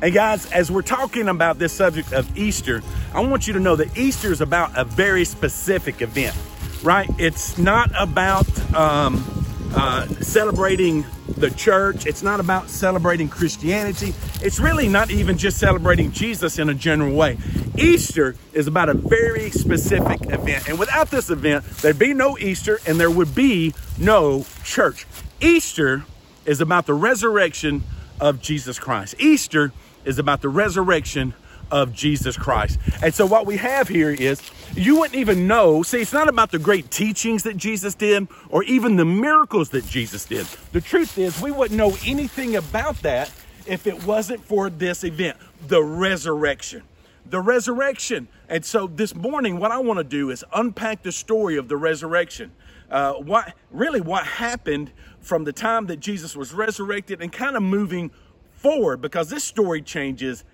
And guys, as we're talking about this subject of Easter, I want you to know that Easter is about a very specific event, right? It's not about um, uh, celebrating the church. It's not about celebrating Christianity. It's really not even just celebrating Jesus in a general way. Easter is about a very specific event. And without this event, there'd be no Easter and there would be no church. Easter is about the resurrection of Jesus Christ. Easter is about the resurrection of Jesus Christ. And so what we have here is you wouldn't even know. See, it's not about the great teachings that Jesus did or even the miracles that Jesus did. The truth is, we wouldn't know anything about that if it wasn't for this event, the resurrection. The resurrection. And so this morning, what I want to do is unpack the story of the resurrection. Uh, what really what happened from the time that Jesus was resurrected and kind of moving forward because this story changes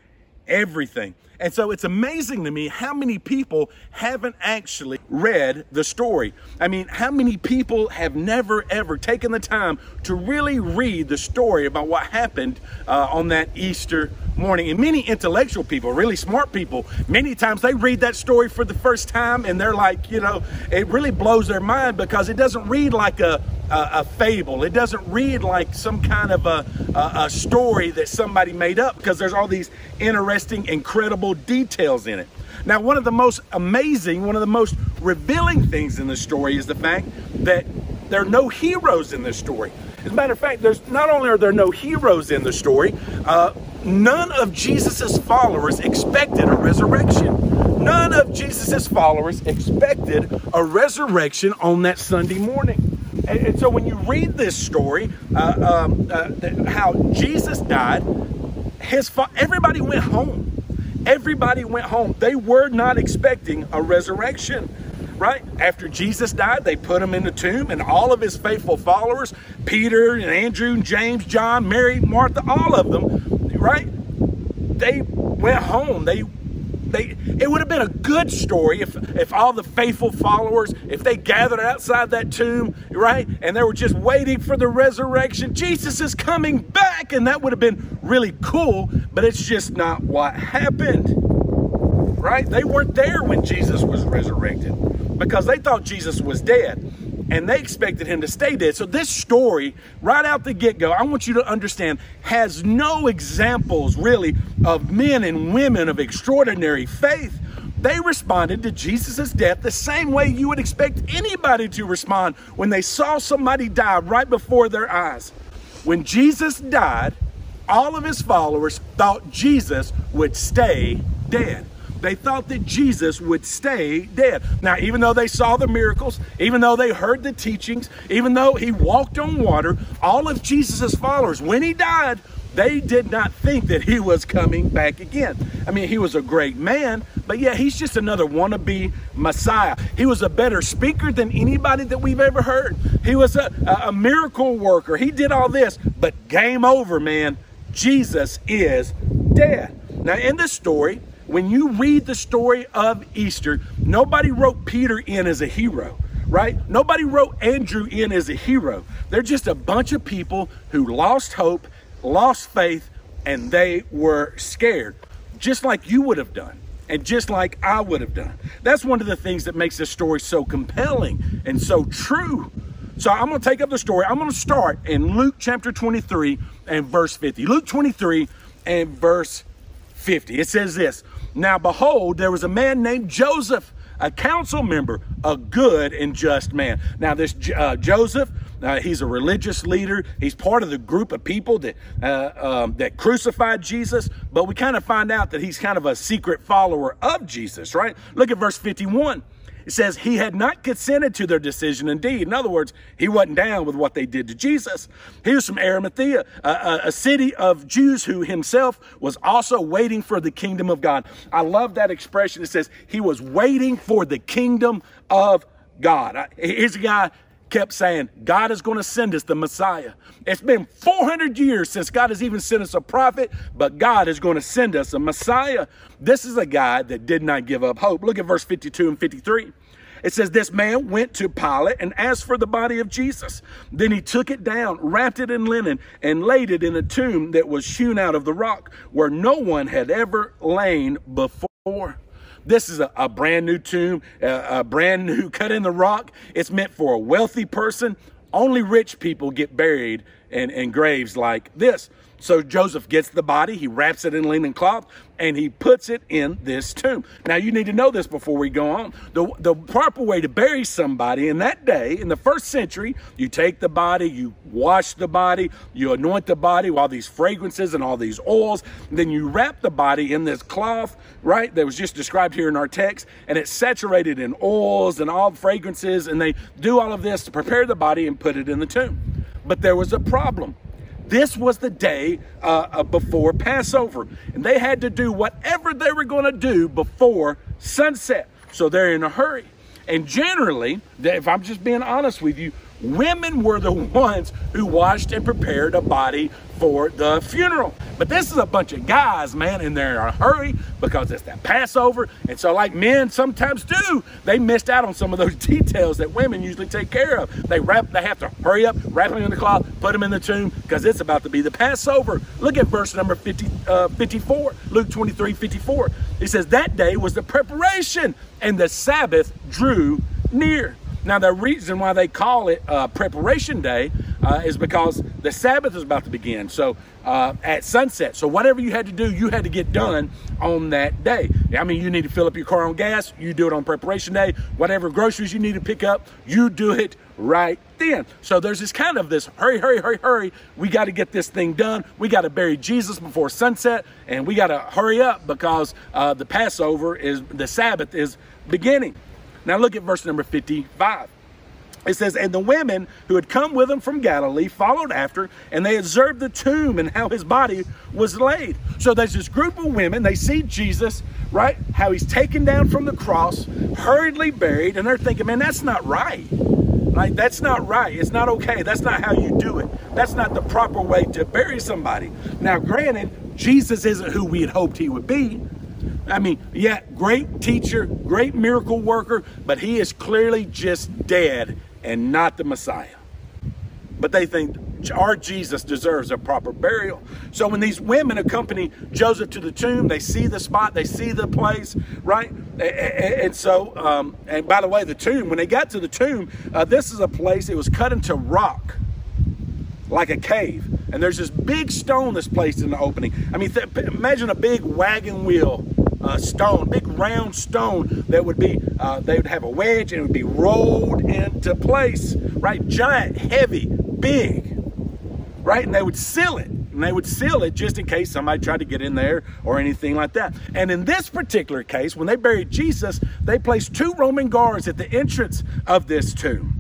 everything. And so it's amazing to me how many people haven't actually read the story. I mean, how many people have never ever taken the time to really read the story about what happened uh, on that Easter morning? And many intellectual people, really smart people, many times they read that story for the first time and they're like, you know, it really blows their mind because it doesn't read like a a, a, fable. It doesn't read like some kind of a, a, a story that somebody made up because there's all these interesting, incredible details in it. Now, one of the most amazing, one of the most revealing things in the story is the fact that there are no heroes in this story. As a matter of fact, there's not only are there no heroes in the story, uh, none of Jesus's followers expected a resurrection. None of Jesus's followers expected a resurrection on that Sunday morning. And, and so when you read this story, uh, um, uh, how Jesus died, his fa- everybody went home. Everybody went home. They were not expecting a resurrection right? After Jesus died, they put him in the tomb, and all of his faithful followers, Peter and Andrew, and James, John, Mary, Martha, all of them, right? They went home. They they, it would have been a good story if, if all the faithful followers, if they gathered outside that tomb, right, and they were just waiting for the resurrection. Jesus is coming back, and that would have been really cool, but it's just not what happened, right? They weren't there when Jesus was resurrected because they thought Jesus was dead and they expected him to stay dead. So this story, right out the get-go, I want you to understand, has no examples really of men and women of extraordinary faith. They responded to Jesus' death the same way you would expect anybody to respond when they saw somebody die right before their eyes. When Jesus died, all of his followers thought Jesus would stay dead. They thought that Jesus would stay dead. Now, even though they saw the miracles, even though they heard the teachings, even though he walked on water, all of Jesus' followers, when he died, they did not think that he was coming back again. I mean, he was a great man, but yeah, he's just another wannabe Messiah. He was a better speaker than anybody that we've ever heard. He was a, a miracle worker. He did all this, but game over, man. Jesus is dead. Now, in this story, when you read the story of Easter, nobody wrote Peter in as a hero, right? Nobody wrote Andrew in as a hero. They're just a bunch of people who lost hope, lost faith, and they were scared, just like you would have done. And just like I would have done. That's one of the things that makes this story so compelling and so true. So I'm going to take up the story. I'm going to start in Luke chapter 23 and verse 50. Luke 23 and verse 50. It says this Now behold, there was a man named Joseph, a council member, a good and just man. Now, this uh, Joseph, uh, he's a religious leader. He's part of the group of people that uh, um, that crucified Jesus. But we kind of find out that he's kind of a secret follower of Jesus, right? Look at verse 51. It says he had not consented to their decision. Indeed, in other words, he wasn't down with what they did to Jesus. He was from Arimathea, a, a, a, city of Jews who himself was also waiting for the kingdom of God. I love that expression. It says he was waiting for the kingdom of God. Here's a guy kept saying, God is going to send us the Messiah. It's been 400 years since God has even sent us a prophet, but God is going to send us a Messiah. This is a guy that did not give up hope. Look at verse 52 and 53. It says, This man went to Pilate and asked for the body of Jesus. Then he took it down, wrapped it in linen, and laid it in a tomb that was hewn out of the rock where no one had ever lain before. This is a, a brand new tomb, a, a brand new cut in the rock. It's meant for a wealthy person. Only rich people get buried in, in graves like this. So Joseph gets the body, he wraps it in linen cloth, and he puts it in this tomb. Now, you need to know this before we go on. The, the proper way to bury somebody in that day, in the first century, you take the body, you wash the body, you anoint the body with all these fragrances and all these oils, then you wrap the body in this cloth, right, that was just described here in our text, and it's saturated in oils and all the fragrances, and they do all of this to prepare the body and put it in the tomb. But there was a problem this was the day uh, uh, before Passover, and they had to do whatever they were going to do before sunset. So they're in a hurry. And generally, if I'm just being honest with you, women were the ones who washed and prepared a body for the funeral. But this is a bunch of guys, man, and they're in a hurry because it's that Passover. And so, like men sometimes do, they missed out on some of those details that women usually take care of. They wrap, they have to hurry up, wrap them in the cloth, put them in the tomb because it's about to be the Passover. Look at verse number 50, uh, 54, Luke 23, 54. He says, That day was the preparation, and the Sabbath drew near. Now, the reason why they call it uh, preparation day uh, is because the Sabbath is about to begin. So uh, at sunset. So whatever you had to do, you had to get done on that day. I mean, you need to fill up your car on gas. You do it on preparation day. Whatever groceries you need to pick up, you do it right then. So there's this kind of this hurry, hurry, hurry, hurry. We got to get this thing done. We got to bury Jesus before sunset, and we got to hurry up because uh, the Passover is the Sabbath is beginning. Now look at verse number 55. It says, And the women who had come with him from Galilee followed after, and they observed the tomb and how his body was laid. So there's this group of women, they see Jesus, right? How he's taken down from the cross, hurriedly buried, and they're thinking, man, that's not right. Like, that's not right. It's not okay. That's not how you do it. That's not the proper way to bury somebody. Now, granted, Jesus isn't who we had hoped he would be, I mean, yeah, great teacher, great miracle worker, but he is clearly just dead and not the Messiah. But they think our Jesus deserves a proper burial. So when these women accompany Joseph to the tomb, they see the spot, they see the place, right? And so, um, and by the way, the tomb, when they got to the tomb, uh, this is a place, it was cut into rock like a cave. And there's this big stone that's placed in the opening. I mean, th- imagine a big wagon wheel uh, stone, big round stone that would be, uh, they would have a wedge and it would be rolled into place, right? Giant, heavy, big, right? And they would seal it. And they would seal it just in case somebody tried to get in there or anything like that. And in this particular case, when they buried Jesus, they placed two Roman guards at the entrance of this tomb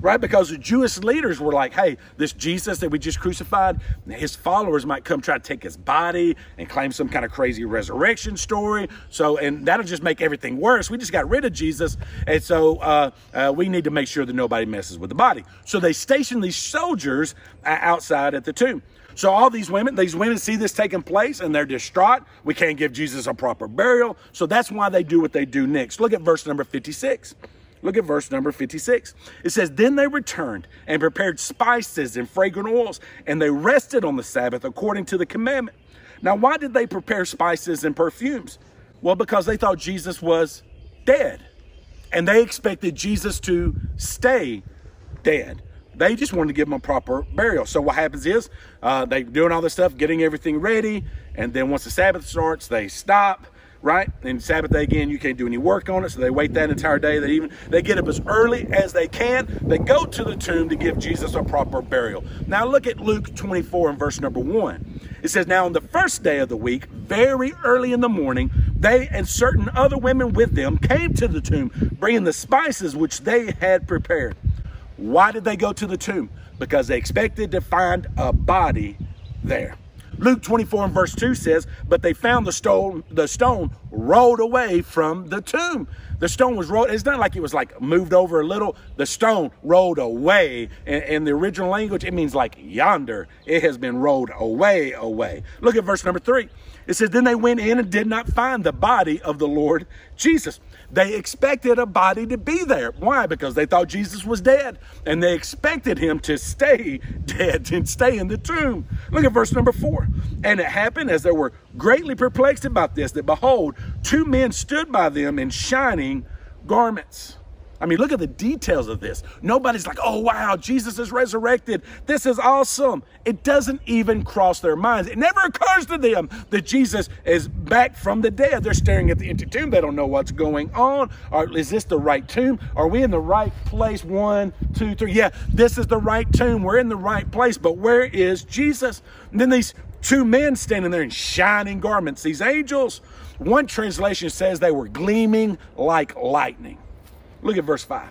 right? Because the Jewish leaders were like, hey, this Jesus that we just crucified, his followers might come try to take his body and claim some kind of crazy resurrection story. So, and that'll just make everything worse. We just got rid of Jesus. And so uh, uh, we need to make sure that nobody messes with the body. So they stationed these soldiers outside at the tomb. So all these women, these women see this taking place and they're distraught. We can't give Jesus a proper burial. So that's why they do what they do next. Look at verse number 56. Look at verse number 56. It says, Then they returned and prepared spices and fragrant oils, and they rested on the Sabbath according to the commandment. Now, why did they prepare spices and perfumes? Well, because they thought Jesus was dead, and they expected Jesus to stay dead. They just wanted to give him a proper burial. So what happens is uh, they doing all this stuff, getting everything ready, and then once the Sabbath starts, they stop right? And Sabbath day again, you can't do any work on it, so they wait that entire day. They even they get up as early as they can. They go to the tomb to give Jesus a proper burial. Now look at Luke 24 and verse number one. It says, Now on the first day of the week, very early in the morning, they and certain other women with them came to the tomb, bringing the spices which they had prepared. Why did they go to the tomb? Because they expected to find a body there. Luke 24 and verse 2 says, But they found the stone, the stone rolled away from the tomb. The stone was rolled. It's not like it was like moved over a little. The stone rolled away. In, in the original language, it means like yonder. It has been rolled away, away. Look at verse number three. It says, Then they went in and did not find the body of the Lord Jesus. They expected a body to be there. Why? Because they thought Jesus was dead and they expected him to stay dead and stay in the tomb. Look at verse number four. And it happened as they were greatly perplexed about this that behold, two men stood by them in shining garments. I mean, look at the details of this. Nobody's like, oh, wow, Jesus is resurrected. This is awesome. It doesn't even cross their minds. It never occurs to them that Jesus is back from the dead. They're staring at the empty tomb. They don't know what's going on. Or is this the right tomb? Are we in the right place? One, two, three. Yeah, this is the right tomb. We're in the right place. But where is Jesus? And then these two men standing there in shining garments, these angels. One translation says they were gleaming like lightning. Look at verse 5.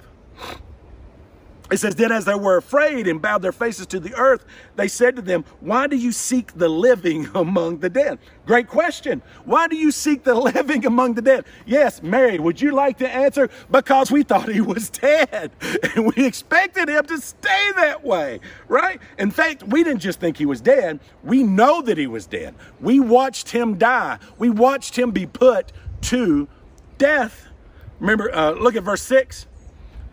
It says, Then as they were afraid and bowed their faces to the earth, they said to them, Why do you seek the living among the dead? Great question. Why do you seek the living among the dead? Yes, Mary, would you like to answer? Because we thought he was dead and we expected him to stay that way, right? In fact, we didn't just think he was dead, we know that he was dead. We watched him die, we watched him be put to death. Remember, uh, look at verse 6.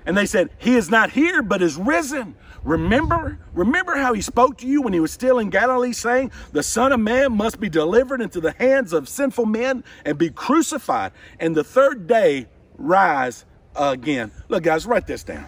And they said, He is not here, but is risen. Remember, remember how he spoke to you when he was still in Galilee, saying, The Son of Man must be delivered into the hands of sinful men and be crucified, and the third day rise again. Look, guys, write this down.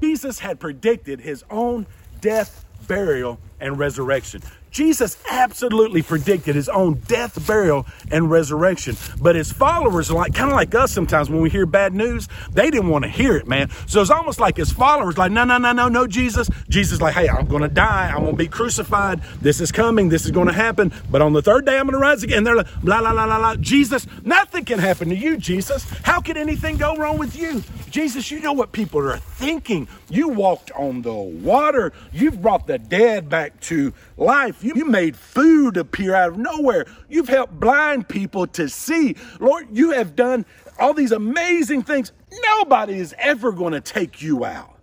Jesus had predicted his own death, burial, and resurrection. Jesus absolutely predicted his own death, burial, and resurrection. But his followers like kind of like us sometimes when we hear bad news, they didn't want to hear it, man. So it's almost like his followers like, no, no, no, no, no, Jesus. Jesus like, hey, I'm to die. I'm to be crucified. This is coming. This is to happen. But on the third day, I'm to rise again. And they're like, blah, blah, blah, blah, blah. Jesus, nothing can happen to you, Jesus. How can anything go wrong with you? Jesus, you know what people are thinking. You walked on the water. You've brought the dead back to life. You, you made food appear out of nowhere. You've helped blind people to see. Lord, you have done all these amazing things. Nobody is ever going to take you out.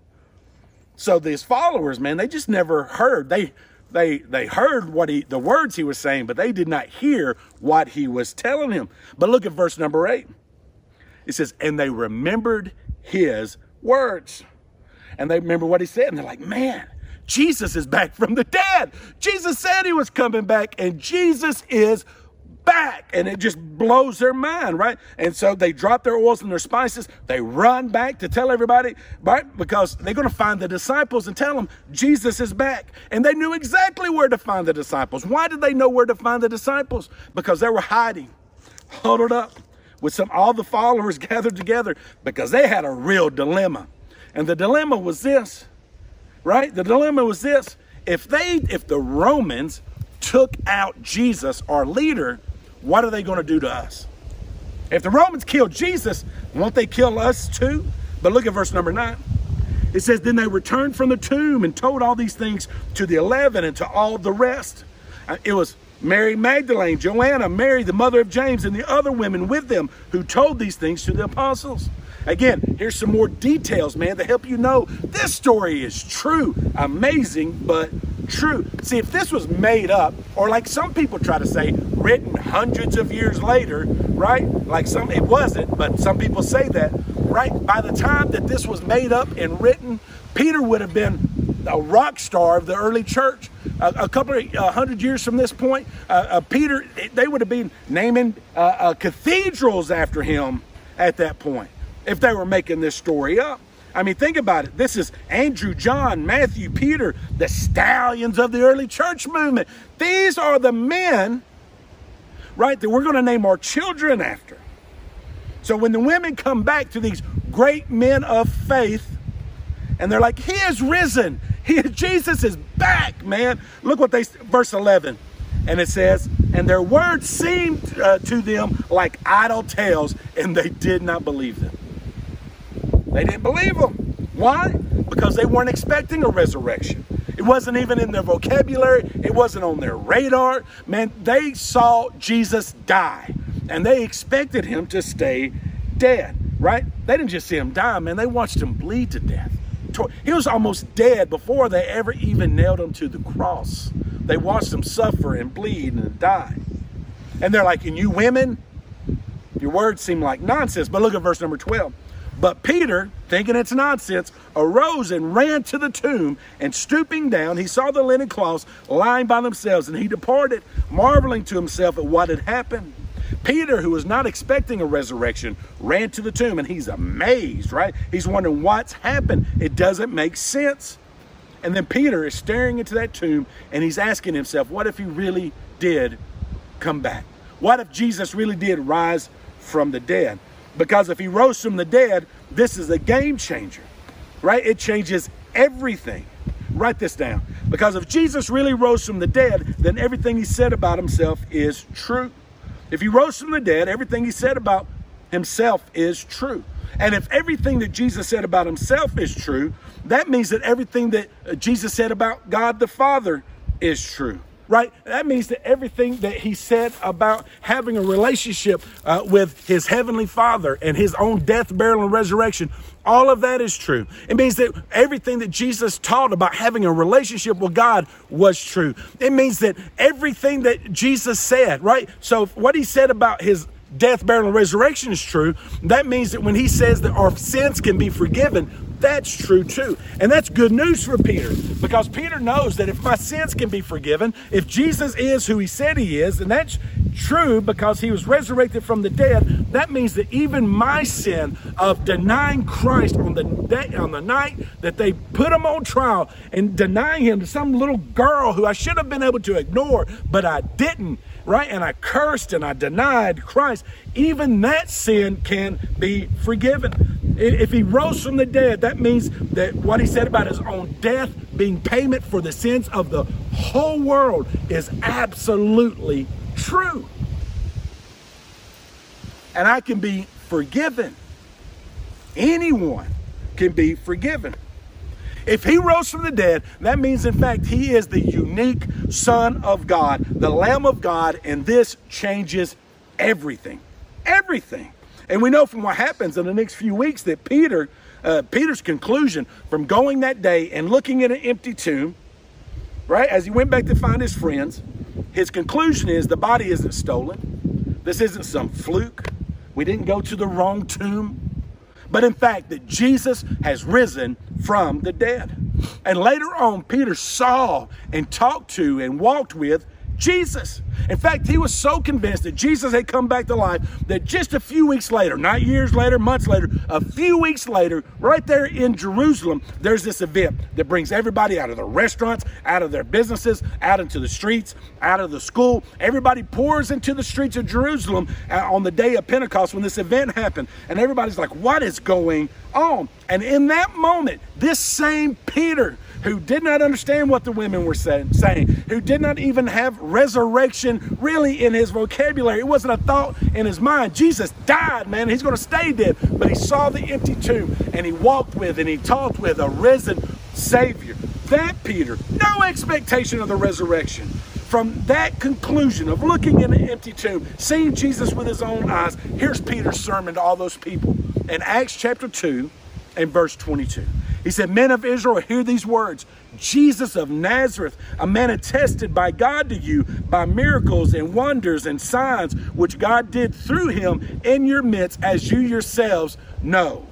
So these followers, man, they just never heard. They they they heard what he the words he was saying, but they did not hear what he was telling him. But look at verse number 8. It says, "And they remembered his words." And they remember what he said, and they're like, "Man, Jesus is back from the dead. Jesus said he was coming back, and Jesus is back. And it just blows their mind, right? And so they drop their oils and their spices. They run back to tell everybody, right? Because they're going to find the disciples and tell them Jesus is back. And they knew exactly where to find the disciples. Why did they know where to find the disciples? Because they were hiding, huddled up with some all the followers gathered together because they had a real dilemma. And the dilemma was this right? The dilemma was this. If they, if the Romans took out Jesus, our leader, what are they going to do to us? If the Romans killed Jesus, won't they kill us too? But look at verse number nine. It says, Then they returned from the tomb and told all these things to the eleven and to all the rest. Uh, it was Mary Magdalene, Joanna, Mary, the mother of James, and the other women with them who told these things to the apostles. Again, here's some more details, man, to help you know this story is true. Amazing, but true. See, if this was made up, or like some people try to say, written hundreds of years later, right? Like some, it wasn't, but some people say that, right? By the time that this was made up and written, Peter would have been a rock star of the early church. A, a couple of hundred years from this point, uh, uh, Peter, they would have been naming uh, uh cathedrals after him at that point if they were making this story up. I mean, think about it. This is Andrew, John, Matthew, Peter, the stallions of the early church movement. These are the men, right, that we're going to name our children after. So when the women come back to these great men of faith, and they're like, He is risen. He, Jesus is back, man. Look what they, verse 11. And it says, And their words seemed uh, to them like idle tales, and they did not believe them. They didn't believe him. Why? Because they weren't expecting a resurrection. It wasn't even in their vocabulary, it wasn't on their radar. Man, they saw Jesus die. and they expected him to stay dead, right? They didn't just see him die, man. They watched him bleed to death. He was almost dead before they ever even nailed him to the cross. They watched him suffer and bleed and die. And they're like, and you women, your words seem like nonsense. But look at verse number 12. But Peter, thinking it's nonsense, arose and ran to the tomb, and stooping down, he saw the linen cloths lying by themselves, and he departed, marveling to himself at what had happened. Peter, who was not expecting a resurrection, ran to the tomb and he's amazed, right? He's wondering what's happened. It doesn't make sense. And then Peter is staring into that tomb and he's asking himself, what if he really did come back? What if Jesus really did rise from the dead? Because if he rose from the dead, this is a game changer, right? It changes everything. Write this down. Because if Jesus really rose from the dead, then everything he said about himself is true. If he rose from the dead, everything he said about himself is true. And if everything that Jesus said about himself is true, that means that everything that Jesus said about God the Father is true right? That means that everything that he said about having a relationship uh, with his heavenly father and his own death, burial, and resurrection, all of that is true. It means that everything that Jesus taught about having a relationship with God was true. It means that everything that Jesus said, right? So what he said about his death, burial, and resurrection is true, that means that when he says that our sins can be forgiven, that's true too. And that's good news for Peter because Peter knows that if my sins can be forgiven, if Jesus is who he said he is, and that's true because he was resurrected from the dead, that means that even my sin of denying Christ on the day, on the night that they put him on trial and denying him to some little girl who I should have been able to ignore, but I didn't right? And I cursed and I denied Christ, even that sin can be forgiven. If he rose from the dead, that means that what he said about his own death being payment for the sins of the whole world is absolutely true. And I can be forgiven. Anyone can be forgiven. If he rose from the dead, that means, in fact, he is the unique Son of God, the Lamb of God, and this changes everything. Everything. And we know from what happens in the next few weeks that Peter, uh, Peter's conclusion from going that day and looking at an empty tomb, right, as he went back to find his friends, his conclusion is the body isn't stolen. This isn't some fluke. We didn't go to the wrong tomb but in fact that Jesus has risen from the dead. And later on, Peter saw and talked to and walked with Jesus. In fact, he was so convinced that Jesus had come back to life that just a few weeks later, not years later, months later, a few weeks later, right there in Jerusalem, there's this event that brings everybody out of their restaurants, out of their businesses, out into the streets, out of the school. Everybody pours into the streets of Jerusalem uh, on the day of Pentecost when this event happened. And everybody's like, what is going on? And in that moment, this same Peter, who did not understand what the women were saying, who did not even have resurrection really in his vocabulary. It wasn't a thought in his mind. Jesus died, man. He's going to stay dead. But he saw the empty tomb and he walked with and he talked with a risen Savior. That Peter, no expectation of the resurrection. From that conclusion of looking in an empty tomb, seeing Jesus with his own eyes, here's Peter's sermon to all those people in Acts chapter 2 and verse 22. He said, Men of Israel, hear these words Jesus of Nazareth, a man attested by God to you by miracles and wonders and signs which God did through him in your midst, as you yourselves know.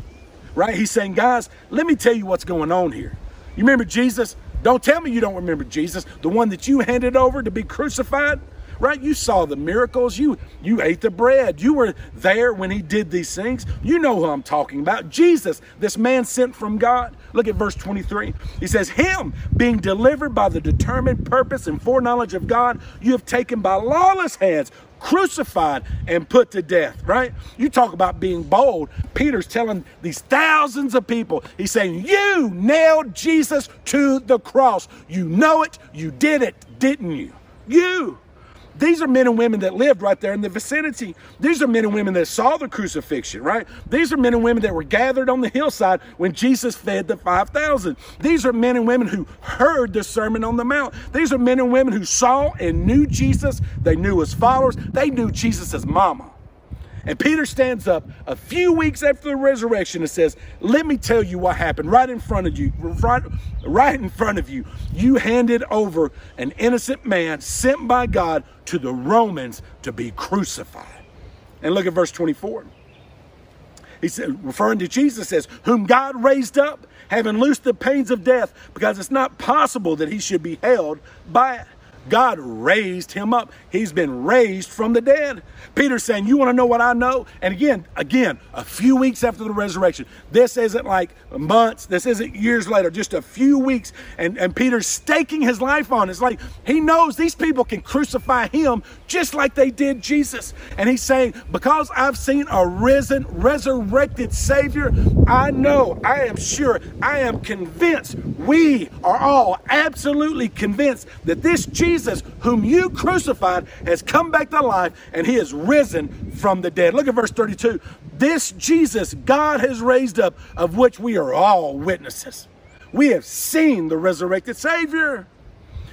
Right? He's saying, Guys, let me tell you what's going on here. You remember Jesus? Don't tell me you don't remember Jesus, the one that you handed over to be crucified right? You saw the miracles. You you ate the bread. You were there when he did these things. You know who I'm talking about. Jesus, this man sent from God. Look at verse 23. He says, Him being delivered by the determined purpose and foreknowledge of God, you have taken by lawless hands, crucified and put to death, right? You talk about being bold. Peter's telling these thousands of people, he's saying, You nailed Jesus to the cross. You know it. You did it, didn't you? You. These are men and women that lived right there in the vicinity. These are men and women that saw the crucifixion, right? These are men and women that were gathered on the hillside when Jesus fed the 5,000. These are men and women who heard the Sermon on the Mount. These are men and women who saw and knew Jesus. They knew his followers. They knew Jesus' mama. And Peter stands up a few weeks after the resurrection and says, Let me tell you what happened right in front of you. Right, right in front of you. You handed over an innocent man sent by God to the Romans to be crucified. And look at verse 24. He said, referring to Jesus, says, Whom God raised up, having loosed the pains of death, because it's not possible that he should be held by it. God raised him up. He's been raised from the dead. Peter's saying, You want to know what I know? And again, again, a few weeks after the resurrection. This isn't like months, this isn't years later, just a few weeks. And, and Peter's staking his life on. It's like he knows these people can crucify him just like they did Jesus. And he's saying, Because I've seen a risen, resurrected Savior, I know, I am sure, I am convinced, we are all absolutely convinced that this Jesus Jesus, whom you crucified, has come back to life and he has risen from the dead. Look at verse 32. This Jesus God has raised up, of which we are all witnesses. We have seen the resurrected Savior.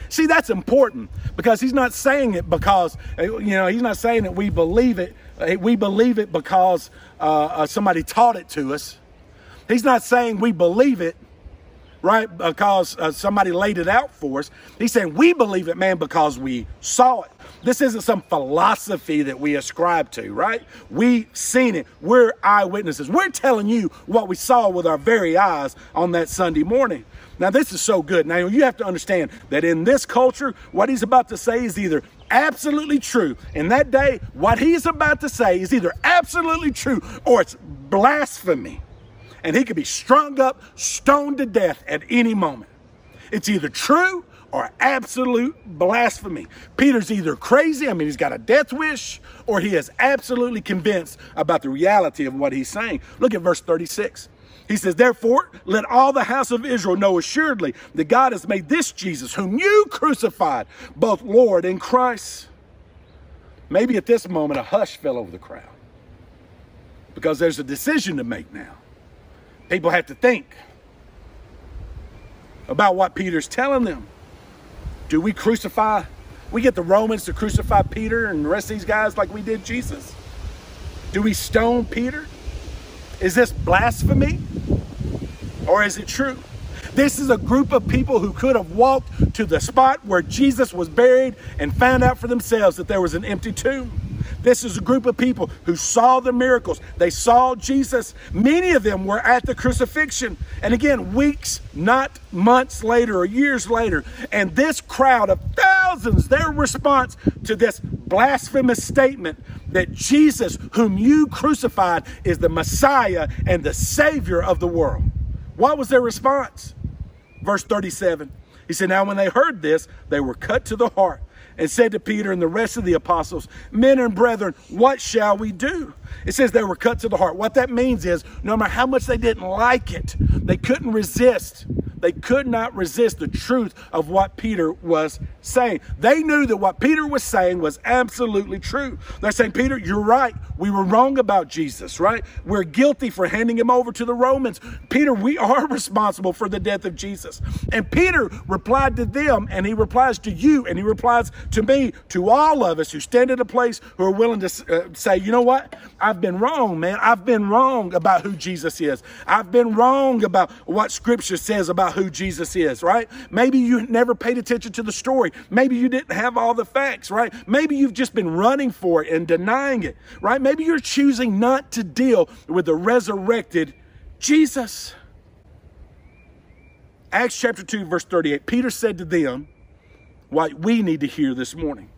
See, that's important because he's not saying it because, you know, he's not saying that we believe it. We believe it because uh, uh somebody taught it to us. He's not saying we believe it right? Because uh, somebody laid it out for us. He's saying we believe it, man, because we saw it. This isn't some philosophy that we ascribe to, right? We seen it. We're eyewitnesses. We're telling you what we saw with our very eyes on that Sunday morning. Now, this is so good. Now, you have to understand that in this culture, what he's about to say is either absolutely true. In that day, what he's about to say is either absolutely true or it's blasphemy and he could be strung up, stoned to death at any moment. It's either true or absolute blasphemy. Peter's either crazy, I mean, he's got a death wish, or he is absolutely convinced about the reality of what he's saying. Look at verse 36. He says, Therefore, let all the house of Israel know assuredly that God has made this Jesus, whom you crucified, both Lord and Christ. Maybe at this moment, a hush fell over the crowd because there's a decision to make now. People have to think about what Peter's telling them. Do we crucify? We get the Romans to crucify Peter and the rest of these guys like we did Jesus? Do we stone Peter? Is this blasphemy? Or is it true? This is a group of people who could have walked to the spot where Jesus was buried and found out for themselves that there was an empty tomb. This is a group of people who saw the miracles. They saw Jesus. Many of them were at the crucifixion. And again, weeks, not months later or years later. And this crowd of thousands, their response to this blasphemous statement that Jesus, whom you crucified, is the Messiah and the Savior of the world. What was their response? Verse 37. He said, Now when they heard this, they were cut to the heart and said to Peter and the rest of the apostles, Men and brethren, what shall we do? It says they were cut to the heart. What that means is no matter how much they didn't like it, they couldn't resist. They could not resist the truth of what Peter was saying. They knew that what Peter was saying was absolutely true. They're saying, Peter, you're right. We were wrong about Jesus, right? We're guilty for handing him over to the Romans. Peter, we are responsible for the death of Jesus. And Peter replied to them, and he replies to you, and he replies to me, to all of us who stand at a place who are willing to uh, say, you know what? I've been wrong, man. I've been wrong about who Jesus is. I've been wrong about what Scripture says about who Jesus is, right? Maybe you never paid attention to the story. Maybe you didn't have all the facts, right? Maybe you've just been running for it and denying it, right? Maybe you're choosing not to deal with the resurrected Jesus. Acts chapter 2, verse 38, Peter said to them what we need to hear this morning.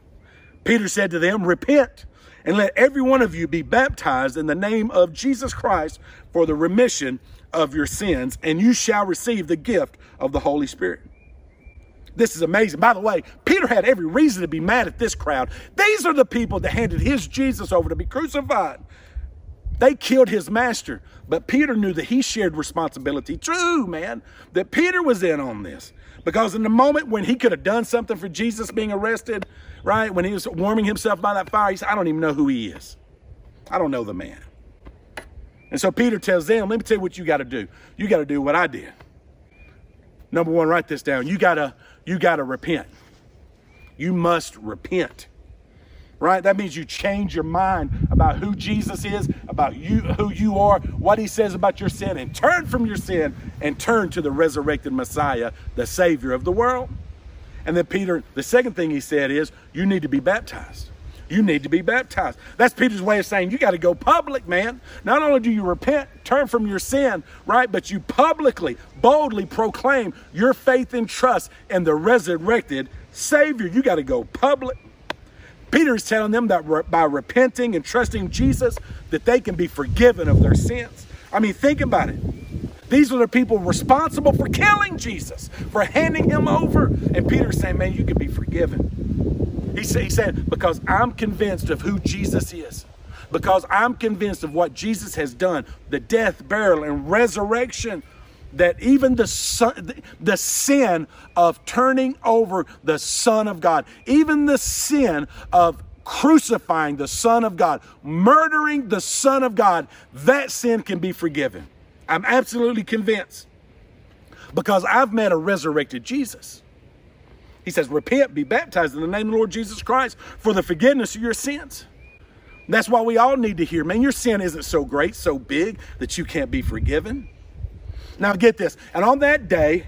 Peter said to them, Repent and let every one of you be baptized in the name of Jesus Christ for the remission of your sins, and you shall receive the gift of the Holy Spirit. This is amazing. By the way, Peter had every reason to be mad at this crowd. These are the people that handed his Jesus over to be crucified. They killed his master, but Peter knew that he shared responsibility. True, man, that Peter was in on this. Because in the moment when he could have done something for Jesus being arrested, right, when he was warming himself by that fire, he said, I don't even know who he is. I don't know the man. And so Peter tells them, let me tell you what you got to do. You got to do what I did. Number one, write this down. You gotta, you gotta repent. You must repent. right? That means you change your mind about who Jesus is, about you, who you are, what he says about your sin, and turn from your sin and turn to the resurrected Messiah, the Savior of the world. And then Peter, the second thing he said is, you need to be baptized. You need to be baptized. That's Peter's way of saying you got to go public, man. Not only do you repent, turn from your sin, right, but you publicly, boldly proclaim your faith and trust in the resurrected Savior. You got to go public. Peter is telling them that by repenting and trusting Jesus, that they can be forgiven of their sins. I mean, think about it. These are the people responsible for killing Jesus, for handing him over. And Peter's saying, man, you can be forgiven. He, said, he said, because I'm convinced of who Jesus is, because I'm convinced of what Jesus has done, the death, burial, and resurrection, that even the, son, the sin of turning over the Son of God, even the sin of crucifying the Son of God, murdering the Son of God, that sin can be forgiven. I'm absolutely convinced because I've met a resurrected Jesus. He says, Repent, be baptized in the name of the Lord Jesus Christ for the forgiveness of your sins. That's why we all need to hear, man, your sin isn't so great, so big that you can't be forgiven. Now, get this. And on that day,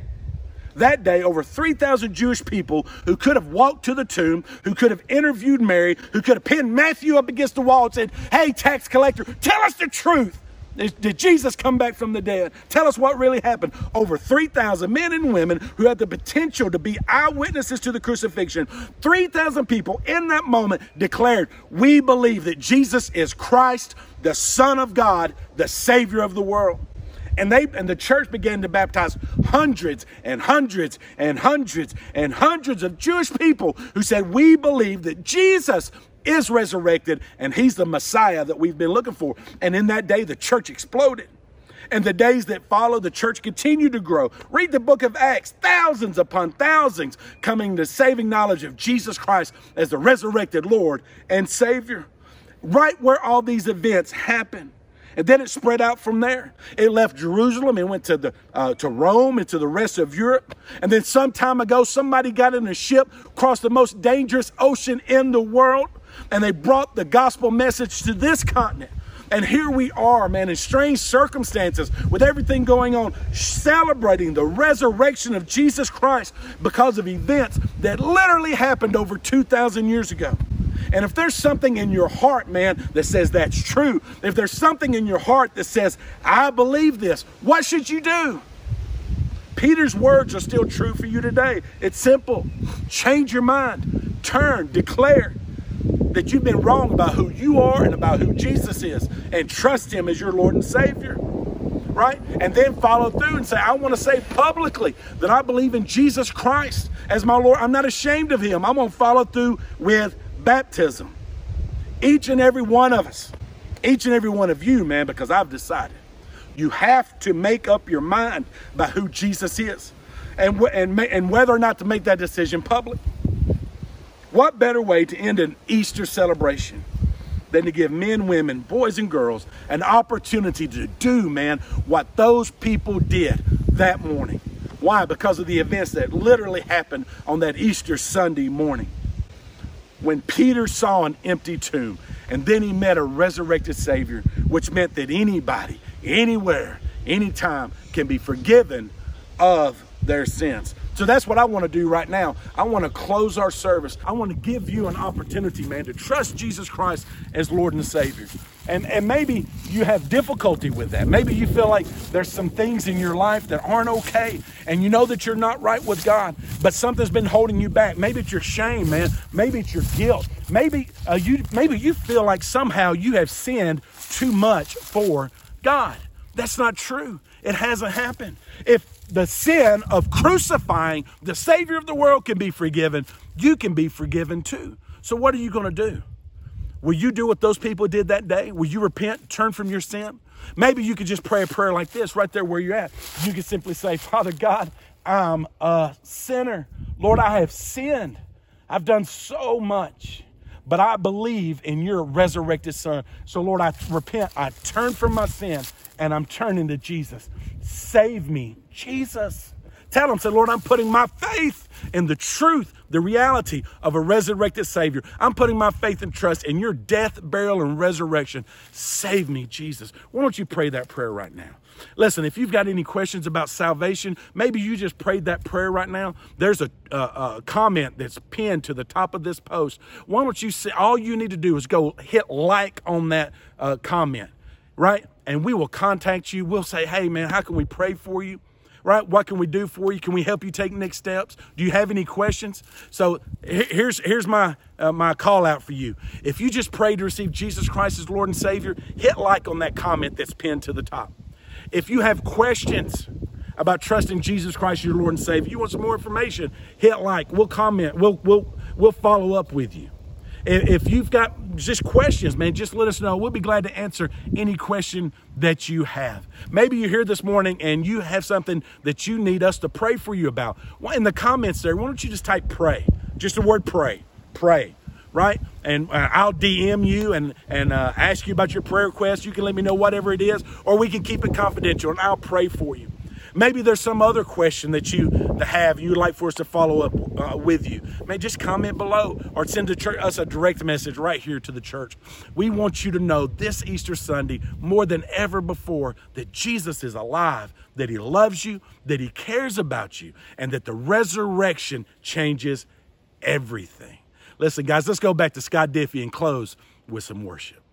that day, over 3,000 Jewish people who could have walked to the tomb, who could have interviewed Mary, who could have pinned Matthew up against the wall and said, Hey, tax collector, tell us the truth. Did Jesus come back from the dead? Tell us what really happened. Over 3,000 men and women who had the potential to be eyewitnesses to the crucifixion. 3,000 people in that moment declared, We believe that Jesus is Christ, the Son of God, the Savior of the world. And they and the church began to baptize hundreds and hundreds and hundreds and hundreds of Jewish people who said, We believe that Jesus is resurrected and he's the Messiah that we've been looking for. And in that day, the church exploded. And the days that followed, the church continued to grow. Read the book of Acts, thousands upon thousands coming to saving knowledge of Jesus Christ as the resurrected Lord and Savior. Right where all these events happen. And then it spread out from there. It left Jerusalem and went to the uh, to Rome and to the rest of Europe. And then some time ago, somebody got in a ship, crossed the most dangerous ocean in the world, and they brought the gospel message to this continent. And here we are, man, in strange circumstances with everything going on, celebrating the resurrection of Jesus Christ because of events that literally happened over 2,000 years ago. And if there's something in your heart, man, that says that's true, if there's something in your heart that says, I believe this, what should you do? Peter's words are still true for you today. It's simple. Change your mind, turn, declare that you've been wrong about who you are and about who Jesus is, and trust Him as your Lord and Savior. Right? And then follow through and say, I want to say publicly that I believe in Jesus Christ as my Lord. I'm not ashamed of Him. I'm going to follow through with baptism. Each and every one of us, each and every one of you, man, because I've decided. You have to make up your mind about who Jesus is and, and, and whether or not to make that decision public. What better way to end an Easter celebration than to give men, women, boys, and girls an opportunity to do, man, what those people did that morning? Why? Because of the events that literally happened on that Easter Sunday morning when Peter saw an empty tomb and then he met a resurrected Savior, which meant that anybody, anywhere, anytime can be forgiven of their sins. So that's what I want to do right now. I want to close our service. I want to give you an opportunity, man, to trust Jesus Christ as Lord and Savior. And, and maybe you have difficulty with that. Maybe you feel like there's some things in your life that aren't okay, and you know that you're not right with God, but something's been holding you back. Maybe it's your shame, man. Maybe it's your guilt. Maybe uh, you maybe you feel like somehow you have sinned too much for God. That's not true. It hasn't happened. If the sin of crucifying the Savior of the world can be forgiven, you can be forgiven too. So, what are you going to do? Will you do what those people did that day? Will you repent, turn from your sin? Maybe you could just pray a prayer like this right there where you're at. You could simply say, Father God, I'm a sinner. Lord, I have sinned. I've done so much, but I believe in your resurrected Son. So, Lord, I repent. I turn from my sin and I'm turning to Jesus. Save me, Jesus. Tell him, say, Lord, I'm putting my faith in the truth, the reality of a resurrected Savior. I'm putting my faith and trust in your death, burial, and resurrection. Save me, Jesus. Why don't you pray that prayer right now? Listen, if you've got any questions about salvation, maybe you just prayed that prayer right now. There's a, a, comment that's pinned to the top of this post. Why don't you see? All you need to do is go hit like on that uh, comment, right? And we will contact you. We'll say, hey, man, how can we pray for you? Right? What can we do for you? Can we help you take next steps? Do you have any questions? So here's here's my uh, my call out for you. If you just prayed to receive Jesus Christ as Lord and Savior, hit like on that comment that's pinned to the top. If you have questions about trusting Jesus Christ your Lord and Savior, you want some more information, hit like. We'll comment. We'll we'll we'll follow up with you. If you've got just questions, man, just let us know. We'll be glad to answer any question that you have. Maybe you're here this morning and you have something that you need us to pray for you about. In the comments there, why don't you just type pray? Just the word pray. Pray right? And uh, I'll DM you and and uh, ask you about your prayer request. You can let me know whatever it is, or we can keep it confidential, and I'll pray for you. Maybe there's some other question that you have you'd like for us to follow up uh, with you. Man, just comment below or send church, us a direct message right here to the church. We want you to know this Easter Sunday more than ever before that Jesus is alive, that he loves you, that he cares about you, and that the resurrection changes everything. Listen, guys, let's go back to Scott Diffie and close with some worship.